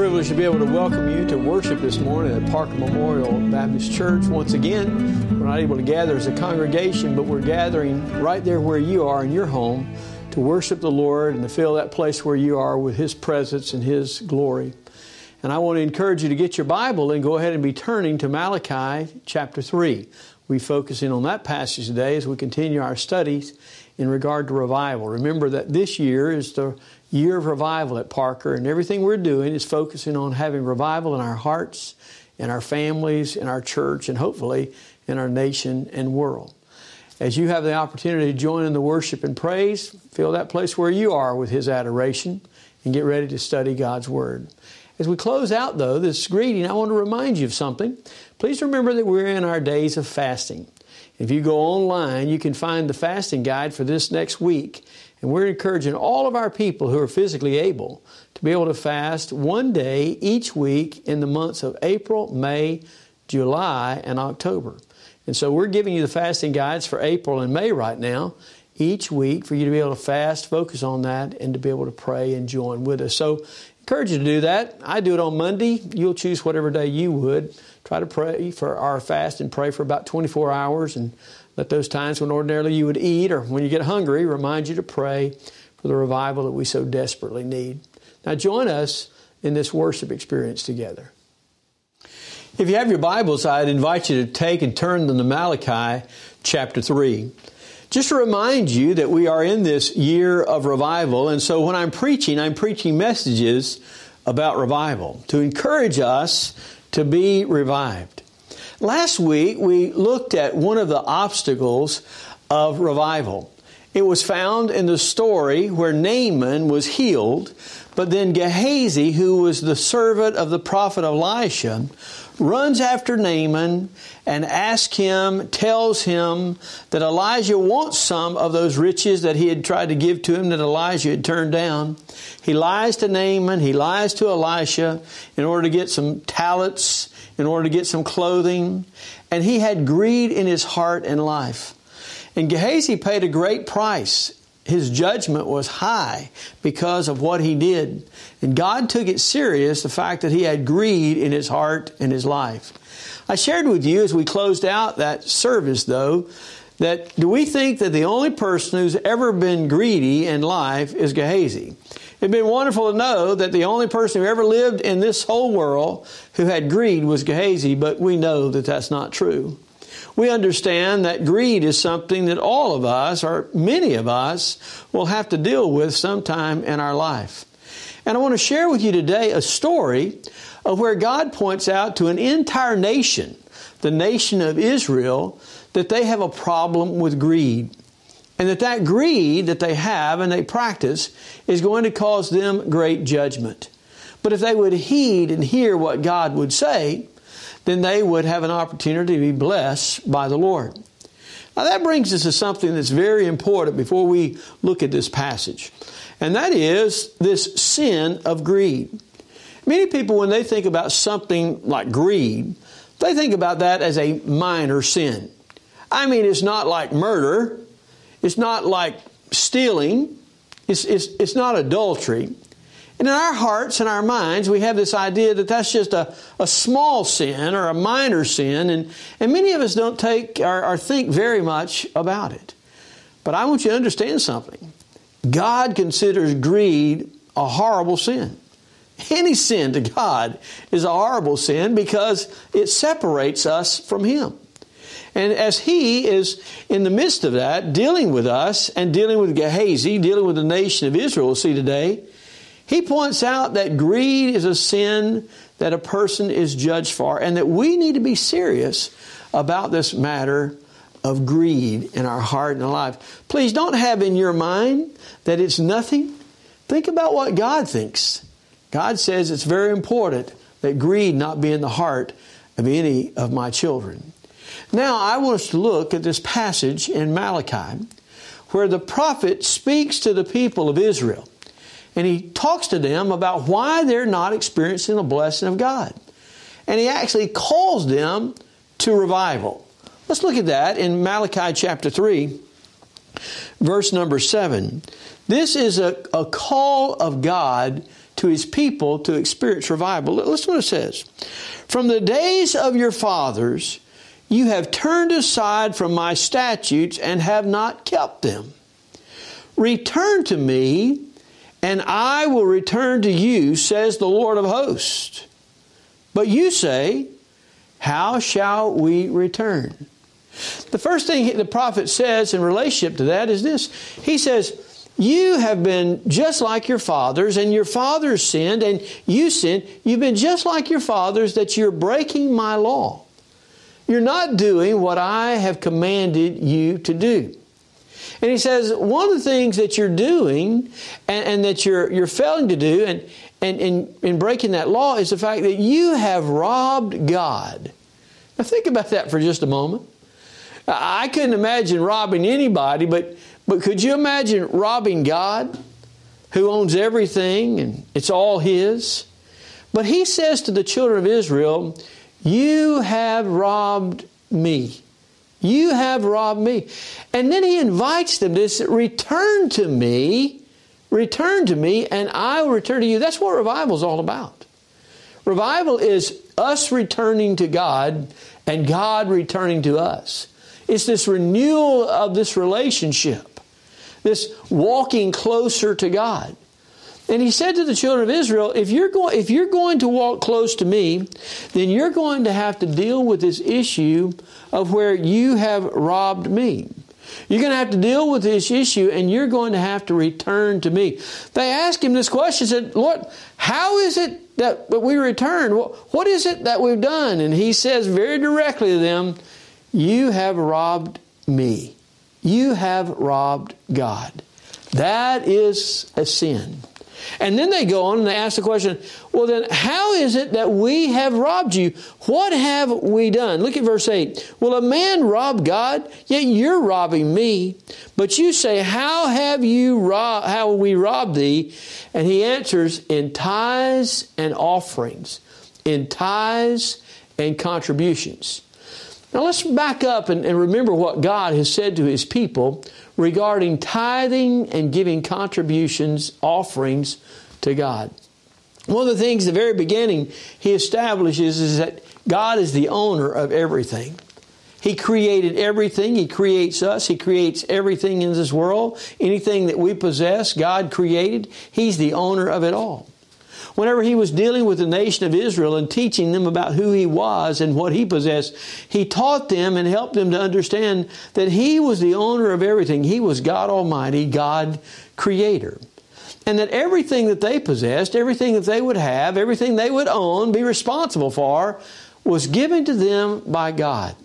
privilege to be able to welcome you to worship this morning at Parker Memorial Baptist Church. Once again, we're not able to gather as a congregation, but we're gathering right there where you are in your home to worship the Lord and to fill that place where you are with His presence and His glory. And I want to encourage you to get your Bible and go ahead and be turning to Malachi chapter 3. We focus in on that passage today as we continue our studies in regard to revival. Remember that this year is the year of revival at Parker, and everything we're doing is focusing on having revival in our hearts, in our families, in our church, and hopefully in our nation and world. As you have the opportunity to join in the worship and praise, fill that place where you are with His adoration and get ready to study God's Word. As we close out, though, this greeting, I want to remind you of something. Please remember that we're in our days of fasting. If you go online, you can find the fasting guide for this next week. And we're encouraging all of our people who are physically able to be able to fast one day each week in the months of April, May, July, and October. And so we're giving you the fasting guides for April and May right now, each week for you to be able to fast, focus on that, and to be able to pray and join with us. So encourage you to do that. I do it on Monday. You'll choose whatever day you would. Try to pray for our fast and pray for about 24 hours and let those times when ordinarily you would eat or when you get hungry remind you to pray for the revival that we so desperately need. Now, join us in this worship experience together. If you have your Bibles, I'd invite you to take and turn them to Malachi chapter 3. Just to remind you that we are in this year of revival, and so when I'm preaching, I'm preaching messages about revival to encourage us to be revived. Last week, we looked at one of the obstacles of revival. It was found in the story where Naaman was healed, but then Gehazi, who was the servant of the prophet Elisha, runs after Naaman and asks him, tells him that Elijah wants some of those riches that he had tried to give to him that Elijah had turned down. He lies to Naaman, he lies to Elisha in order to get some talents in order to get some clothing. And he had greed in his heart and life. And Gehazi paid a great price. His judgment was high because of what he did. And God took it serious, the fact that he had greed in his heart and his life. I shared with you as we closed out that service, though, that do we think that the only person who's ever been greedy in life is Gehazi? It'd been wonderful to know that the only person who ever lived in this whole world who had greed was Gehazi, but we know that that's not true. We understand that greed is something that all of us, or many of us, will have to deal with sometime in our life. And I want to share with you today a story of where God points out to an entire nation, the nation of Israel, that they have a problem with greed. And that that greed that they have and they practice is going to cause them great judgment. But if they would heed and hear what God would say, then they would have an opportunity to be blessed by the Lord. Now that brings us to something that's very important before we look at this passage. And that is this sin of greed. Many people, when they think about something like greed, they think about that as a minor sin. I mean, it's not like murder, it's not like stealing. It's, it's, it's not adultery. And in our hearts and our minds, we have this idea that that's just a, a small sin or a minor sin, and, and many of us don't take or, or think very much about it. But I want you to understand something God considers greed a horrible sin. Any sin to God is a horrible sin because it separates us from Him. And as he is in the midst of that, dealing with us and dealing with Gehazi, dealing with the nation of Israel, see today, he points out that greed is a sin that a person is judged for and that we need to be serious about this matter of greed in our heart and life. Please don't have in your mind that it's nothing. Think about what God thinks. God says it's very important that greed not be in the heart of any of my children. Now, I want us to look at this passage in Malachi where the prophet speaks to the people of Israel and he talks to them about why they're not experiencing the blessing of God. And he actually calls them to revival. Let's look at that in Malachi chapter 3, verse number 7. This is a, a call of God to his people to experience revival. Listen what it says. From the days of your fathers, you have turned aside from my statutes and have not kept them. Return to me, and I will return to you, says the Lord of hosts. But you say, How shall we return? The first thing the prophet says in relationship to that is this He says, You have been just like your fathers, and your fathers sinned, and you sinned. You've been just like your fathers, that you're breaking my law. You're not doing what I have commanded you to do. And he says, one of the things that you're doing and, and that you're, you're failing to do and, and in, in breaking that law is the fact that you have robbed God. Now think about that for just a moment. I couldn't imagine robbing anybody, but, but could you imagine robbing God who owns everything and it's all His? But He says to the children of Israel, You have robbed me. You have robbed me. And then He invites them to Return to me, return to me, and I will return to you. That's what revival is all about. Revival is us returning to God and God returning to us. It's this renewal of this relationship, this walking closer to God. And he said to the children of Israel, if you're, going, if you're going to walk close to me, then you're going to have to deal with this issue of where you have robbed me. You're going to have to deal with this issue and you're going to have to return to me. They asked him this question, said, Lord, how is it that we return? What is it that we've done? And he says very directly to them, you have robbed me. You have robbed God. That is a sin. And then they go on and they ask the question, well, then, how is it that we have robbed you? What have we done? Look at verse 8. Will a man rob God? Yet you're robbing me. But you say, How have you robbed, how we robbed thee? And he answers, In tithes and offerings, in tithes and contributions. Now let's back up and, and, remember what God has said to His people regarding tithing and giving contributions, offerings to God. One of the things, the very beginning, He establishes is that God is the owner of everything. He created everything. He creates us. He creates everything in this world. Anything that we possess, God created. He's the owner of it all whenever he was dealing with the nation of Israel and teaching them about who he was and what he possessed, he taught them and helped them to understand that he was the owner of everything. He was God Almighty, God Creator. And that everything that they possessed, everything that they would have, everything they would own, be responsible for, was given to them by God.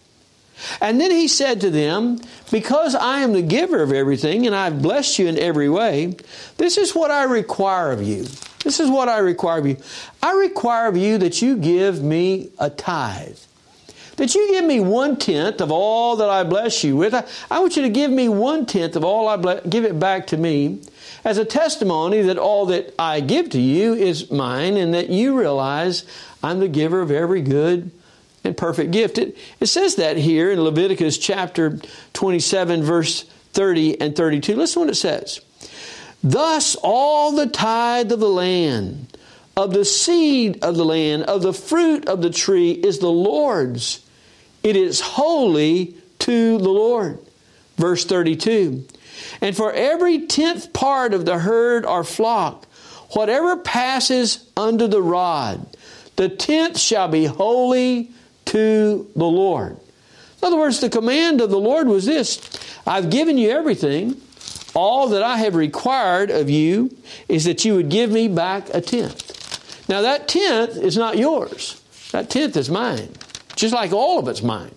And then he said to them, Because I am the giver of everything and I've blessed you in every way, this is what I require of you. This is what I require of you. I require of you that you give me a tithe. That you give me one tenth of all that I bless you with. I, I want you to give me one tenth of all I bless, give it back to me as a testimony that all that I give to you is mine and that you realize I'm the giver of every good and perfect gift. It, it says that here in Leviticus chapter 27, verse 30 and 32. Listen what it says. Thus, all the tithe of the land, of the seed of the land, of the fruit of the tree is the Lord's. It is holy to the Lord. Verse 32 And for every tenth part of the herd or flock, whatever passes under the rod, the tenth shall be holy to the Lord. In other words, the command of the Lord was this I've given you everything. All that I have required of you is that you would give me back a tenth. Now, that tenth is not yours, that tenth is mine, just like all of it's mine.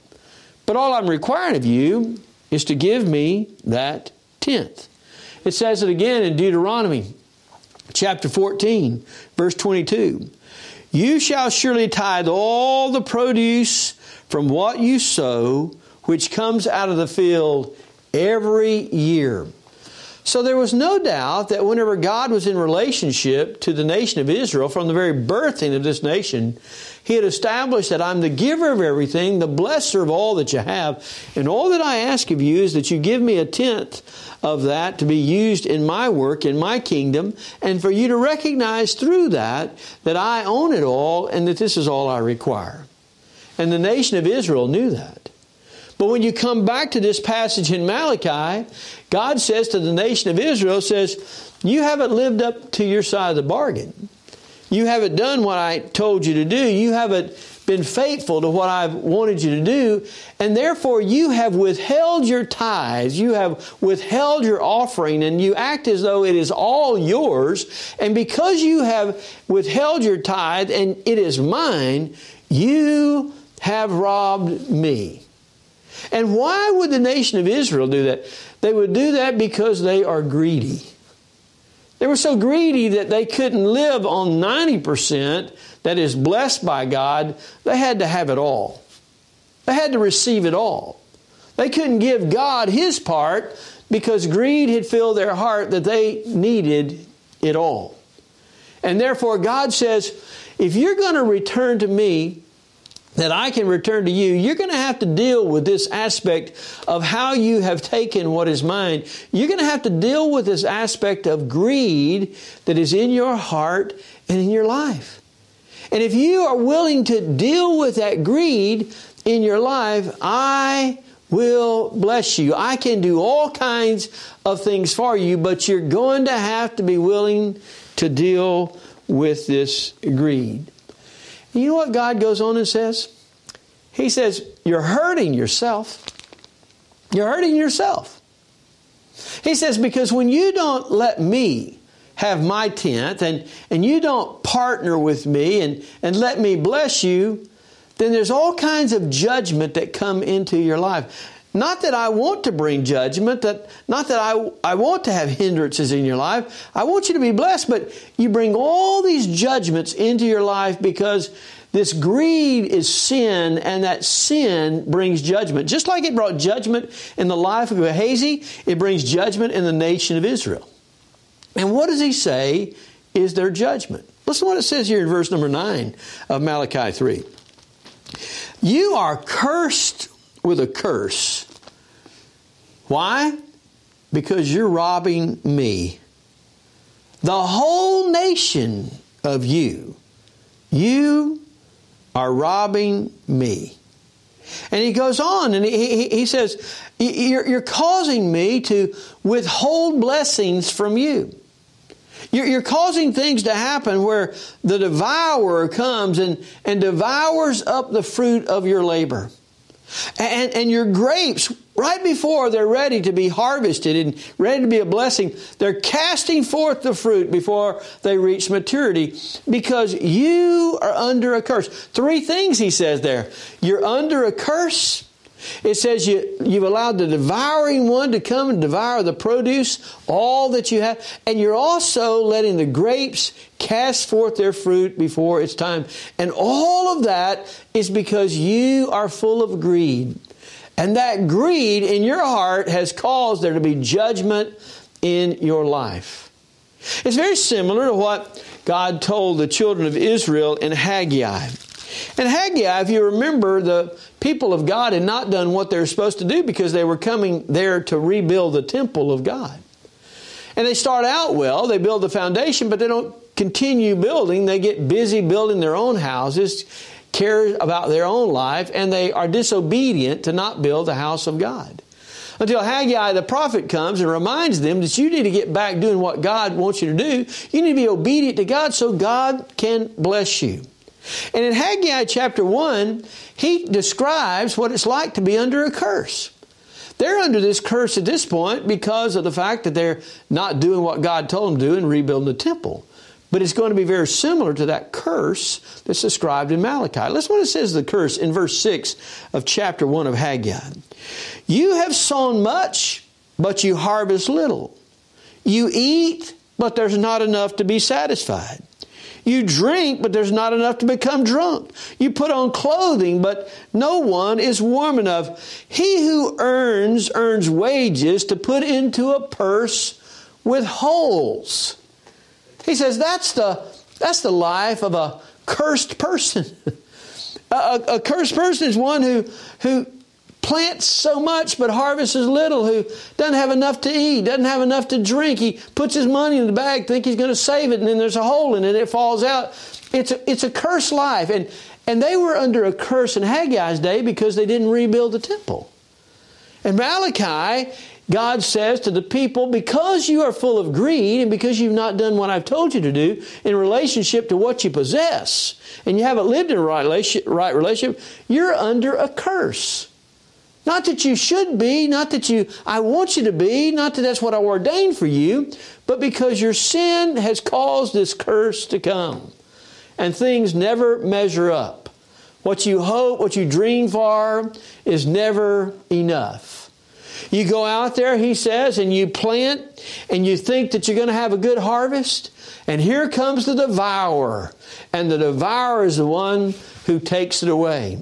But all I'm requiring of you is to give me that tenth. It says it again in Deuteronomy chapter 14, verse 22. You shall surely tithe all the produce from what you sow, which comes out of the field every year. So there was no doubt that whenever God was in relationship to the nation of Israel from the very birthing of this nation, He had established that I'm the giver of everything, the blesser of all that you have, and all that I ask of you is that you give me a tenth of that to be used in my work, in my kingdom, and for you to recognize through that that I own it all and that this is all I require. And the nation of Israel knew that. But when you come back to this passage in Malachi, God says to the nation of Israel, says, you haven't lived up to your side of the bargain. You haven't done what I told you to do. You haven't been faithful to what I've wanted you to do, and therefore you have withheld your tithes, you have withheld your offering, and you act as though it is all yours. And because you have withheld your tithe and it is mine, you have robbed me. And why would the nation of Israel do that? They would do that because they are greedy. They were so greedy that they couldn't live on 90% that is blessed by God. They had to have it all. They had to receive it all. They couldn't give God His part because greed had filled their heart that they needed it all. And therefore, God says, if you're going to return to me, that I can return to you, you're going to have to deal with this aspect of how you have taken what is mine. You're going to have to deal with this aspect of greed that is in your heart and in your life. And if you are willing to deal with that greed in your life, I will bless you. I can do all kinds of things for you, but you're going to have to be willing to deal with this greed. You know what God goes on and says? He says, You're hurting yourself. You're hurting yourself. He says, Because when you don't let me have my tenth and, and you don't partner with me and, and let me bless you, then there's all kinds of judgment that come into your life. Not that I want to bring judgment, that not that I, I want to have hindrances in your life. I want you to be blessed, but you bring all these judgments into your life because this greed is sin, and that sin brings judgment. Just like it brought judgment in the life of Gehazi, it brings judgment in the nation of Israel. And what does he say is their judgment? Listen to what it says here in verse number 9 of Malachi 3. You are cursed with a curse. Why? Because you're robbing me. The whole nation of you. You are robbing me. And he goes on and he, he, says, you're, you're, causing me to withhold blessings from you. You're, you're causing things to happen where the devourer comes and, and devours up the fruit of your labor. And, and your grapes, right before they're ready to be harvested and ready to be a blessing, they're casting forth the fruit before they reach maturity because you are under a curse. Three things he says there. You're under a curse. It says you, you've allowed the devouring one to come and devour the produce, all that you have, and you're also letting the grapes cast forth their fruit before it's time. And all of that is because you are full of greed. And that greed in your heart has caused there to be judgment in your life. It's very similar to what God told the children of Israel in Haggai. And Haggai, if you remember, the people of God had not done what they were supposed to do because they were coming there to rebuild the temple of God. And they start out well, they build the foundation, but they don't continue building. They get busy building their own houses, care about their own life, and they are disobedient to not build the house of God. Until Haggai the prophet comes and reminds them that you need to get back doing what God wants you to do. You need to be obedient to God so God can bless you. And in Haggai chapter 1, he describes what it's like to be under a curse. They're under this curse at this point because of the fact that they're not doing what God told them to do and rebuilding the temple. But it's going to be very similar to that curse that's described in Malachi. Listen what it says the curse in verse 6 of chapter 1 of Haggai. You have sown much, but you harvest little. You eat, but there's not enough to be satisfied. You drink, but there's not enough to become drunk. You put on clothing, but no one is warm enough. He who earns, earns wages to put into a purse with holes. He says that's the, that's the life of a cursed person. a, a, a cursed person is one who, who plants so much but harvests little, who doesn't have enough to eat, doesn't have enough to drink. He puts his money in the bag, think he's going to save it, and then there's a hole in it, it falls out. It's a, it's a cursed life. And, and they were under a curse in Haggai's day because they didn't rebuild the temple. And Malachi, God says to the people, because you are full of greed and because you've not done what I've told you to do in relationship to what you possess, and you haven't lived in a right relationship, you're under a curse. Not that you should be, not that you, I want you to be, not that that's what I ordained for you, but because your sin has caused this curse to come. And things never measure up. What you hope, what you dream for, is never enough. You go out there, he says, and you plant, and you think that you're going to have a good harvest, and here comes the devourer. And the devourer is the one who takes it away.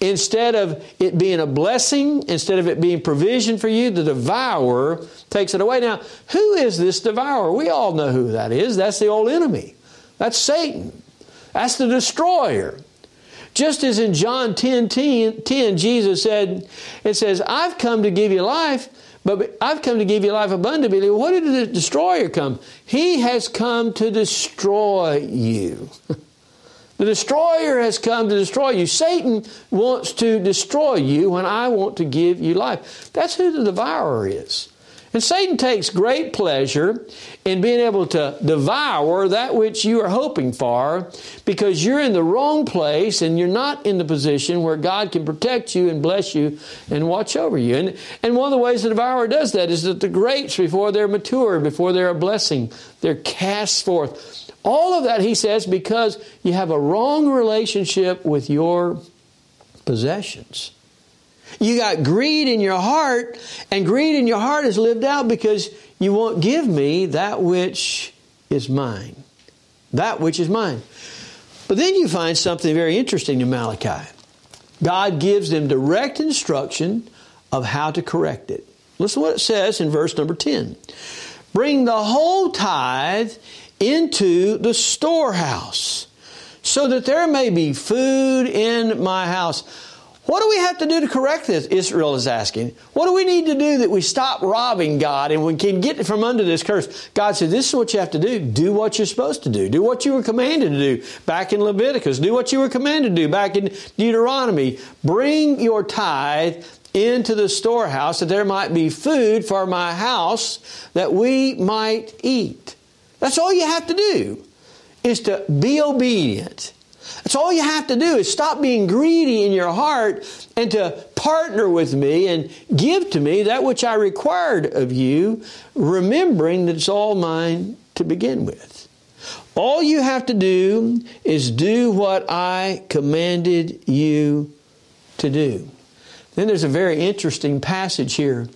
Instead of it being a blessing, instead of it being provision for you, the devourer takes it away. Now, who is this devourer? We all know who that is. That's the old enemy. That's Satan. That's the destroyer. Just as in John 10, 10, 10 Jesus said, it says, I've come to give you life, but I've come to give you life abundantly. What did the destroyer come? He has come to destroy you. The destroyer has come to destroy you. Satan wants to destroy you when I want to give you life. That's who the devourer is. And Satan takes great pleasure in being able to devour that which you are hoping for because you're in the wrong place and you're not in the position where God can protect you and bless you and watch over you. And, and one of the ways the devourer does that is that the grapes, before they're mature, before they're a blessing, they're cast forth. All of that, he says, because you have a wrong relationship with your possessions. You got greed in your heart, and greed in your heart is lived out because you won't give me that which is mine. That which is mine. But then you find something very interesting in Malachi. God gives them direct instruction of how to correct it. Listen to what it says in verse number 10. Bring the whole tithe into the storehouse so that there may be food in my house. What do we have to do to correct this? Israel is asking. What do we need to do that we stop robbing God and we can get from under this curse? God said, This is what you have to do. Do what you're supposed to do. Do what you were commanded to do back in Leviticus. Do what you were commanded to do back in Deuteronomy. Bring your tithe into the storehouse that there might be food for my house that we might eat. That's all you have to do is to be obedient. That's all you have to do is stop being greedy in your heart and to partner with me and give to me that which I required of you, remembering that it's all mine to begin with. All you have to do is do what I commanded you to do. Then there's a very interesting passage here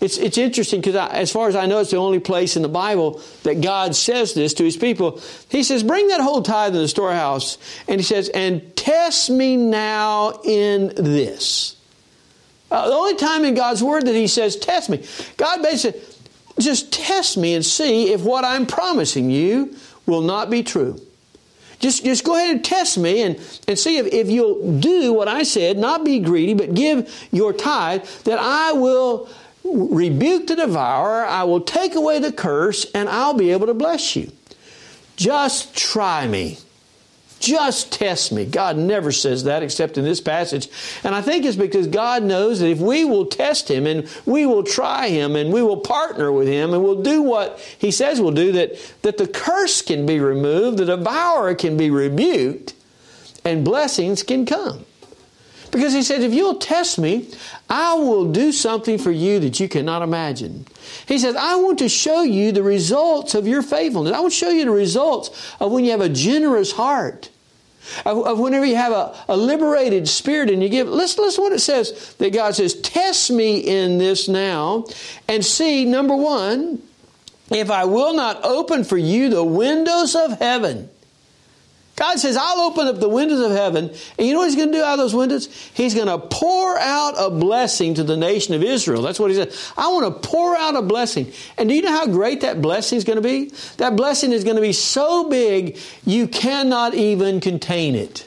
it's, it's interesting because as far as I know, it's the only place in the Bible that God says this to his people. He says, Bring that whole tithe in the storehouse. And he says, And test me now in this. Uh, the only time in God's Word that he says, Test me. God basically just test me and see if what I'm promising you will not be true. Just, just go ahead and test me and, and see if, if you'll do what I said, not be greedy, but give your tithe, that I will rebuke the devourer, I will take away the curse, and I'll be able to bless you. Just try me. Just test me. God never says that except in this passage. And I think it's because God knows that if we will test Him and we will try Him and we will partner with Him and we'll do what He says we'll do, that, that the curse can be removed, the devourer can be rebuked, and blessings can come. Because he says, if you'll test me, I will do something for you that you cannot imagine. He says, I want to show you the results of your faithfulness. I want to show you the results of when you have a generous heart. Of, of whenever you have a, a, liberated spirit and you give, listen, listen what it says that God says, test me in this now and see, number one, if I will not open for you the windows of heaven God says, I'll open up the windows of heaven. And you know what He's going to do out of those windows? He's going to pour out a blessing to the nation of Israel. That's what He said. I want to pour out a blessing. And do you know how great that blessing is going to be? That blessing is going to be so big, you cannot even contain it.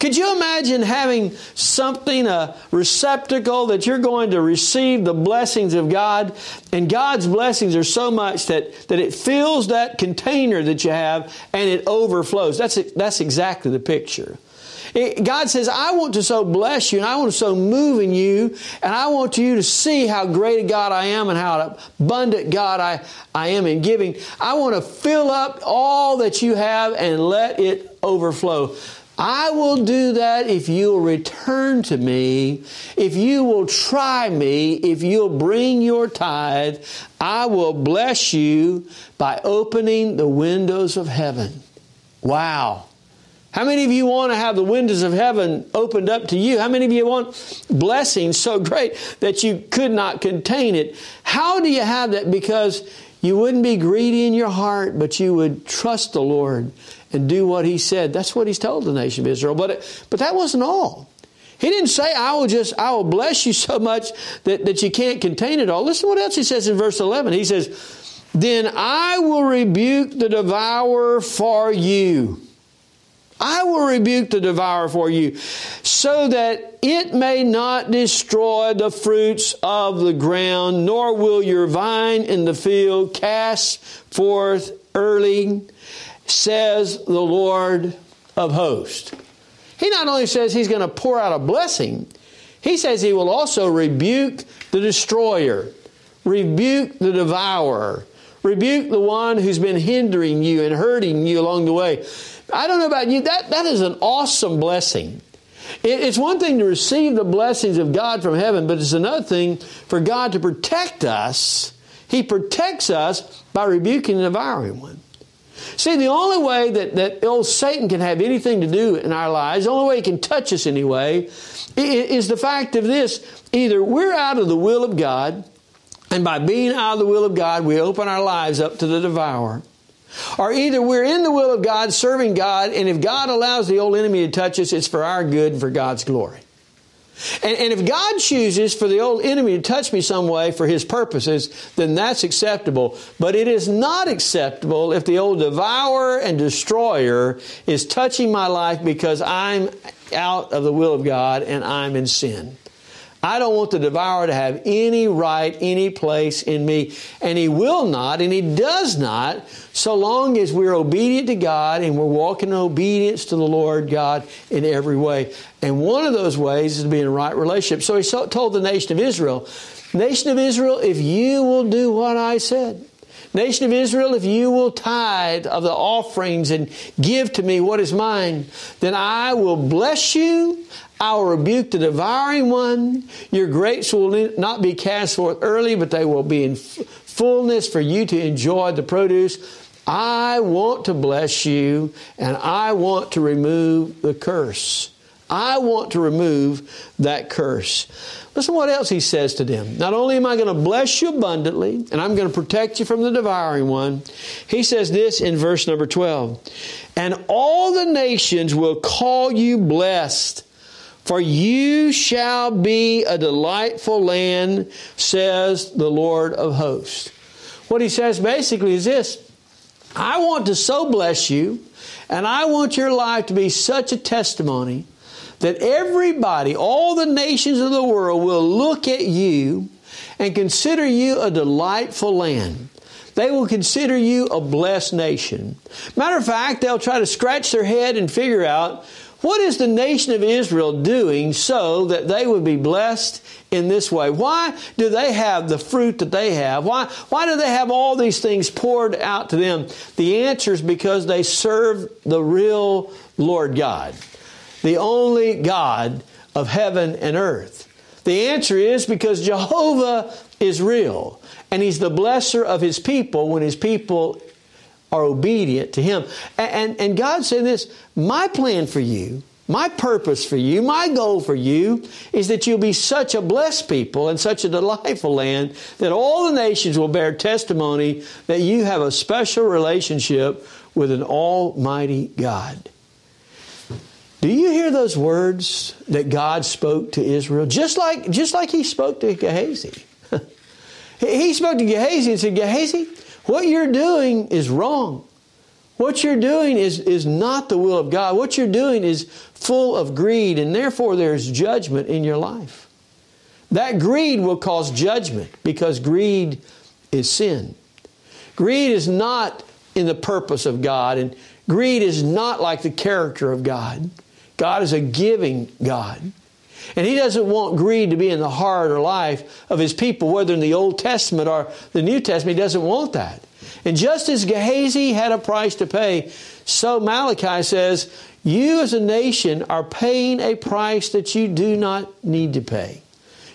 Could you imagine having something, a receptacle that you're going to receive the blessings of God, and God's blessings are so much that, that it fills that container that you have and it overflows? That's, that's exactly the picture. It, God says, I want to so bless you and I want to so move in you and I want you to see how great a God I am and how abundant God I, I am in giving. I want to fill up all that you have and let it overflow. I will do that if you'll return to me, if you will try me, if you'll bring your tithe. I will bless you by opening the windows of heaven. Wow. How many of you want to have the windows of heaven opened up to you? How many of you want blessings so great that you could not contain it? How do you have that? Because you wouldn't be greedy in your heart, but you would trust the Lord and do what he said. That's what he's told the nation of Israel. But, it, but that wasn't all. He didn't say, I will just, I will bless you so much that, that you can't contain it all. Listen to what else he says in verse 11. He says, Then I will rebuke the devourer for you. I will rebuke the devourer for you, so that it may not destroy the fruits of the ground, nor will your vine in the field cast forth early says the Lord of hosts. He not only says he's going to pour out a blessing, he says he will also rebuke the destroyer, rebuke the devourer, rebuke the one who's been hindering you and hurting you along the way. I don't know about you, that, that is an awesome blessing. It, it's one thing to receive the blessings of God from heaven, but it's another thing for God to protect us. He protects us by rebuking the devouring one. See, the only way that, that old Satan can have anything to do in our lives, the only way he can touch us anyway, is the fact of this either we're out of the will of God, and by being out of the will of God, we open our lives up to the devourer. Or either we're in the will of God, serving God, and if God allows the old enemy to touch us, it's for our good and for God's glory. And, and, if God chooses for the old enemy to touch me some way for his purposes, then that's acceptable. But it is not acceptable if the old devourer and destroyer is touching my life because I'm out of the will of God and I'm in sin. I don't want the devourer to have any right, any place in me. And he will not, and he does not, so long as we're obedient to God and we're walking in obedience to the Lord God in every way. And one of those ways is to be in a right relationship. So he told the nation of Israel, Nation of Israel, if you will do what I said, Nation of Israel, if you will tithe of the offerings and give to me what is mine, then I will bless you. I will rebuke the devouring one. Your grapes will not be cast forth early, but they will be in fullness for you to enjoy the produce. I want to bless you and I want to remove the curse. I want to remove that curse. Listen what else he says to them. Not only am I going to bless you abundantly, and I'm going to protect you from the devouring one, he says this in verse number 12 And all the nations will call you blessed for you shall be a delightful land, says the Lord of hosts. What he says basically is this I want to so bless you, and I want your life to be such a testimony that everybody, all the nations of the world, will look at you and consider you a delightful land. They will consider you a blessed nation. Matter of fact, they'll try to scratch their head and figure out what is the nation of Israel doing so that they would be blessed in this way? Why do they have the fruit that they have? Why, why do they have all these things poured out to them? The answer is because they serve the real Lord God, the only God of heaven and earth. The answer is because Jehovah is real and He's the blesser of His people when His people are obedient to Him. And, and, and God said this My plan for you, my purpose for you, my goal for you is that you'll be such a blessed people and such a delightful land that all the nations will bear testimony that you have a special relationship with an almighty God. Do you hear those words that God spoke to Israel? Just like, just like he spoke to Gehazi. he spoke to Gehazi and said, Gehazi, what you're doing is wrong. What you're doing is, is not the will of God. What you're doing is full of greed, and therefore there's judgment in your life. That greed will cause judgment because greed is sin. Greed is not in the purpose of God, and greed is not like the character of God. God is a giving God. And He doesn't want greed to be in the heart or life of His people, whether in the Old Testament or the New Testament. He doesn't want that. And just as Gehazi had a price to pay, so Malachi says, You as a nation are paying a price that you do not need to pay.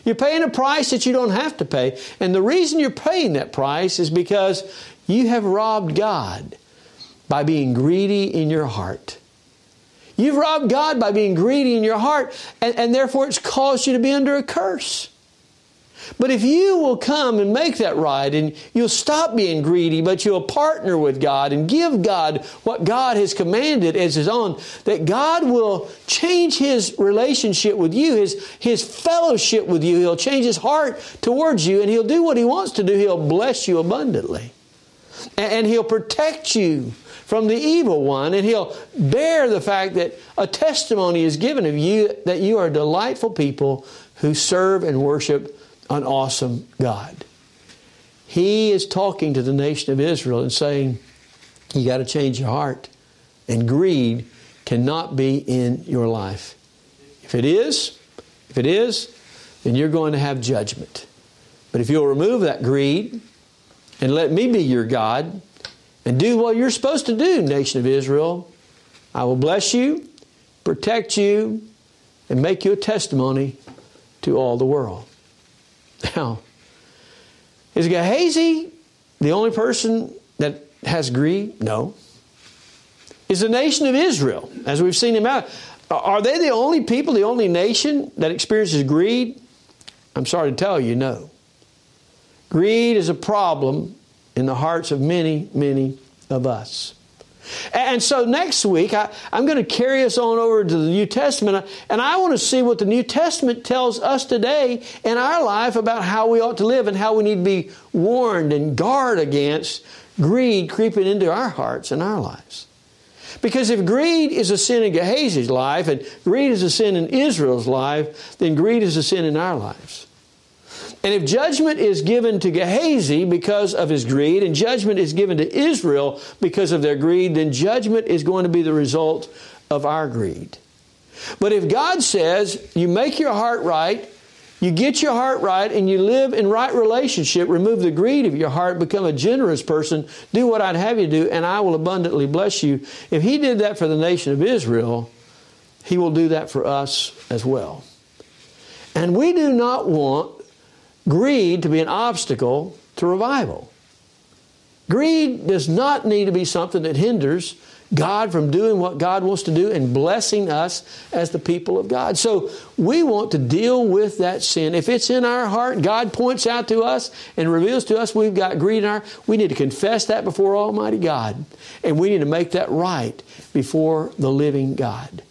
You're paying a price that you don't have to pay. And the reason you're paying that price is because you have robbed God by being greedy in your heart. You've robbed God by being greedy in your heart, and, and therefore it's caused you to be under a curse. But if you will come and make that right and you'll stop being greedy, but you'll partner with God and give God what God has commanded as His own, that God will change His relationship with you, His, His fellowship with you. He'll change His heart towards you and He'll do what He wants to do. He'll bless you abundantly. And, and He'll protect you from the evil one and He'll bear the fact that a testimony is given of you that you are delightful people who serve and worship an awesome God. He is talking to the nation of Israel and saying, You got to change your heart. And greed cannot be in your life. If it is, if it is, then you're going to have judgment. But if you'll remove that greed and let me be your God and do what you're supposed to do, nation of Israel, I will bless you, protect you, and make you a testimony to all the world. Now, is Gehazi the only person that has greed? No. Is the nation of Israel, as we've seen him out, are they the only people, the only nation that experiences greed? I'm sorry to tell you, no. Greed is a problem in the hearts of many, many of us. And so next week, I, am going to carry us on over to the New Testament, and I want to see what the New Testament tells us today in our life about how we ought to live and how we need to be warned and guard against greed creeping into our hearts and our lives. Because if greed is a sin in Gehazi's life and greed is a sin in Israel's life, then greed is a sin in our lives. And if judgment is given to Gehazi because of his greed, and judgment is given to Israel because of their greed, then judgment is going to be the result of our greed. But if God says, you make your heart right, you get your heart right, and you live in right relationship, remove the greed of your heart, become a generous person, do what I'd have you do, and I will abundantly bless you. If He did that for the nation of Israel, He will do that for us as well. And we do not want greed to be an obstacle to revival. Greed does not need to be something that hinders God from doing what God wants to do and blessing us as the people of God. So we want to deal with that sin. If it's in our heart, God points out to us and reveals to us we've got greed in our we need to confess that before Almighty God. And we need to make that right before the living God.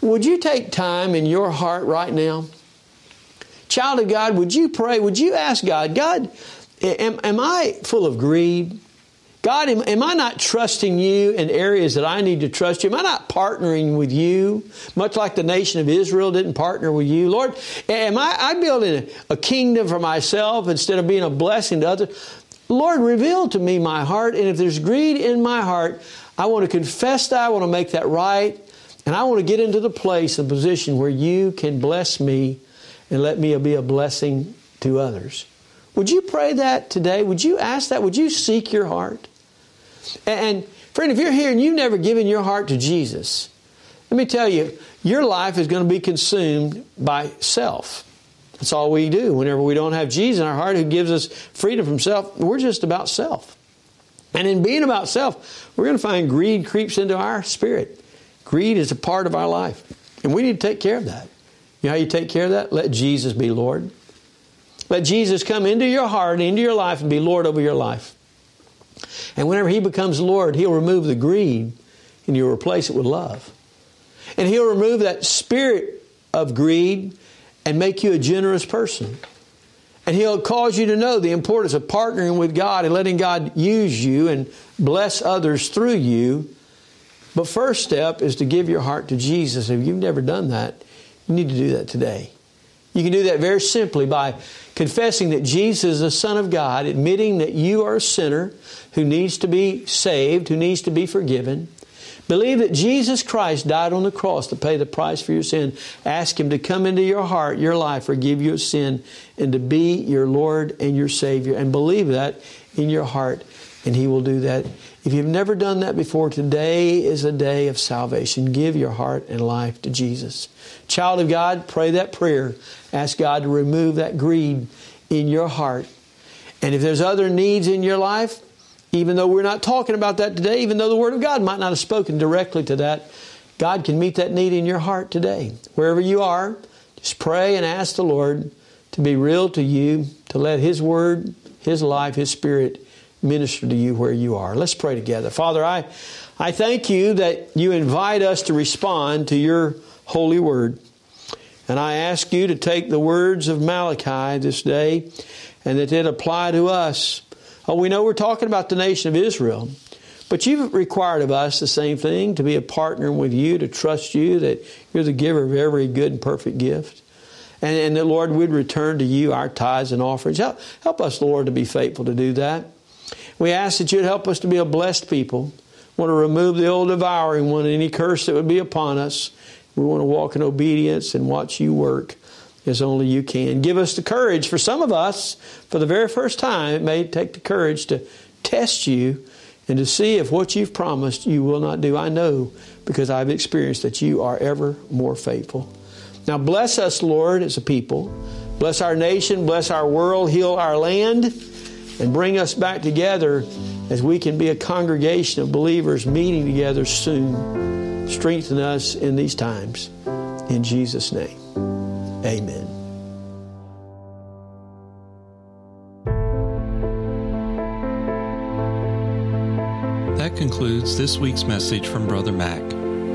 Would you take time in your heart right now Child of God, would you pray? Would you ask God, God, am, am I full of greed? God, am, am, I not trusting you in areas that I need to trust you? Am I not partnering with you? Much like the nation of Israel didn't partner with you. Lord, am I, I building a, a kingdom for myself instead of being a blessing to others? Lord, reveal to me my heart, and if there's greed in my heart, I want to confess that, I want to make that right, and I want to get into the place and position where you can bless me and let me be a blessing to others. Would you pray that today? Would you ask that? Would you seek your heart? And, friend, if you're here and you've never given your heart to Jesus, let me tell you, your life is going to be consumed by self. That's all we do. Whenever we don't have Jesus in our heart who gives us freedom from self, we're just about self. And in being about self, we're going to find greed creeps into our spirit. Greed is a part of our life. And we need to take care of that. Know how you take care of that? Let Jesus be Lord. Let Jesus come into your heart, into your life, and be Lord over your life. And whenever He becomes Lord, He'll remove the greed and you'll replace it with love. And He'll remove that spirit of greed and make you a generous person. And He'll cause you to know the importance of partnering with God and letting God use you and bless others through you. But first step is to give your heart to Jesus. If you've never done that, you need to do that today. You can do that very simply by confessing that Jesus is the Son of God, admitting that you are a sinner who needs to be saved, who needs to be forgiven. Believe that Jesus Christ died on the cross to pay the price for your sin. Ask Him to come into your heart, your life, forgive your sin, and to be your Lord and your Savior. And believe that in your heart, and He will do that. If you've never done that before, today is a day of salvation. Give your heart and life to Jesus. Child of God, pray that prayer. Ask God to remove that greed in your heart. And if there's other needs in your life, even though we're not talking about that today, even though the Word of God might not have spoken directly to that, God can meet that need in your heart today. Wherever you are, just pray and ask the Lord to be real to you, to let His Word, His life, His Spirit minister to you where you are. Let's pray together. Father, I, I thank you that you invite us to respond to your holy word. And I ask you to take the words of Malachi this day and that it apply to us. Oh, we know we're talking about the nation of Israel, but you've required of us the same thing to be a partner with you, to trust you, that you're the giver of every good and perfect gift. And, and that, Lord, we'd return to you our tithes and offerings. Help, help us, Lord, to be faithful to do that. We ask that you'd help us to be a blessed people. We want to remove the old devouring one, any curse that would be upon us. We want to walk in obedience and watch you work as only you can. Give us the courage. For some of us, for the very first time, it may take the courage to test you and to see if what you've promised you will not do. I know because I've experienced that you are ever more faithful. Now, bless us, Lord, as a people. Bless our nation, bless our world, heal our land and bring us back together as we can be a congregation of believers meeting together soon. Strengthen us in these times. In Jesus' name, amen. That concludes this week's message from Brother Mac.